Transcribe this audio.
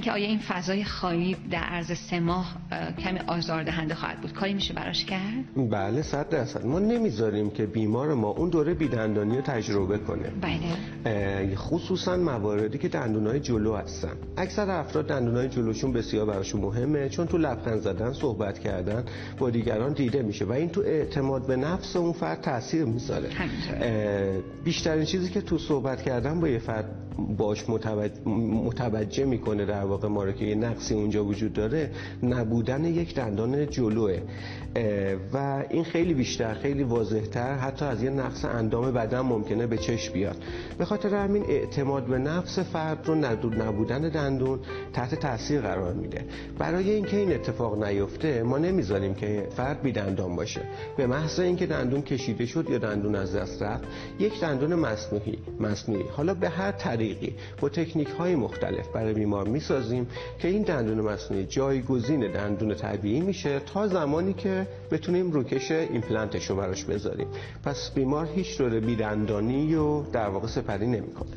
که آیا این فضای خالی در عرض سه ماه کمی آزاردهنده خواهد بود؟ کاری میشه براش کرد؟ بله صد درصد. ما نمی‌ذاریم که بیمار ما اون دوره بیدندانی رو تجربه کنه. بله. خصوصا مواردی که دندونای جلو هستن. اکثر افراد دندونای جلوشون بسیار براشون مهمه چون تو لبخند زدن صحبت کردن با دیگران دیده میشه و این تو اعتماد به نفس اون فرد تاثیر می‌ذاره. بیشترین چیزی که تو صحبت کردن با یه فرد باش متوجه, متوجه می‌کنه در واقع ما رو که یه نقصی اونجا وجود داره نبودن یک دندان جلوه. و این خیلی بیشتر خیلی واضحتر حتی از یه نقص اندام بدن ممکنه به چشم بیاد. به خاطر همین اعتماد به نفس فرد رو نبودن دندون تحت تاثیر قرار میده. برای اینکه این اتفاق نیفته ما نمی‌ذاریم که فرد بی دندان باشه. به محض اینکه دندون کشیده شد یا دندون از دست رفت یک دندون مصنوعی مصنوعی. حالا به هر طریقی با تکنیک های مختلف برای بیمار می‌سازیم. که این دندون مصنوعی جایگزین دندون طبیعی میشه تا زمانی که بتونیم روکش ایمپلنتش رو براش بذاریم. پس بیمار هیچ طور بیدندانی و در واقع سپری نمی‌کنه.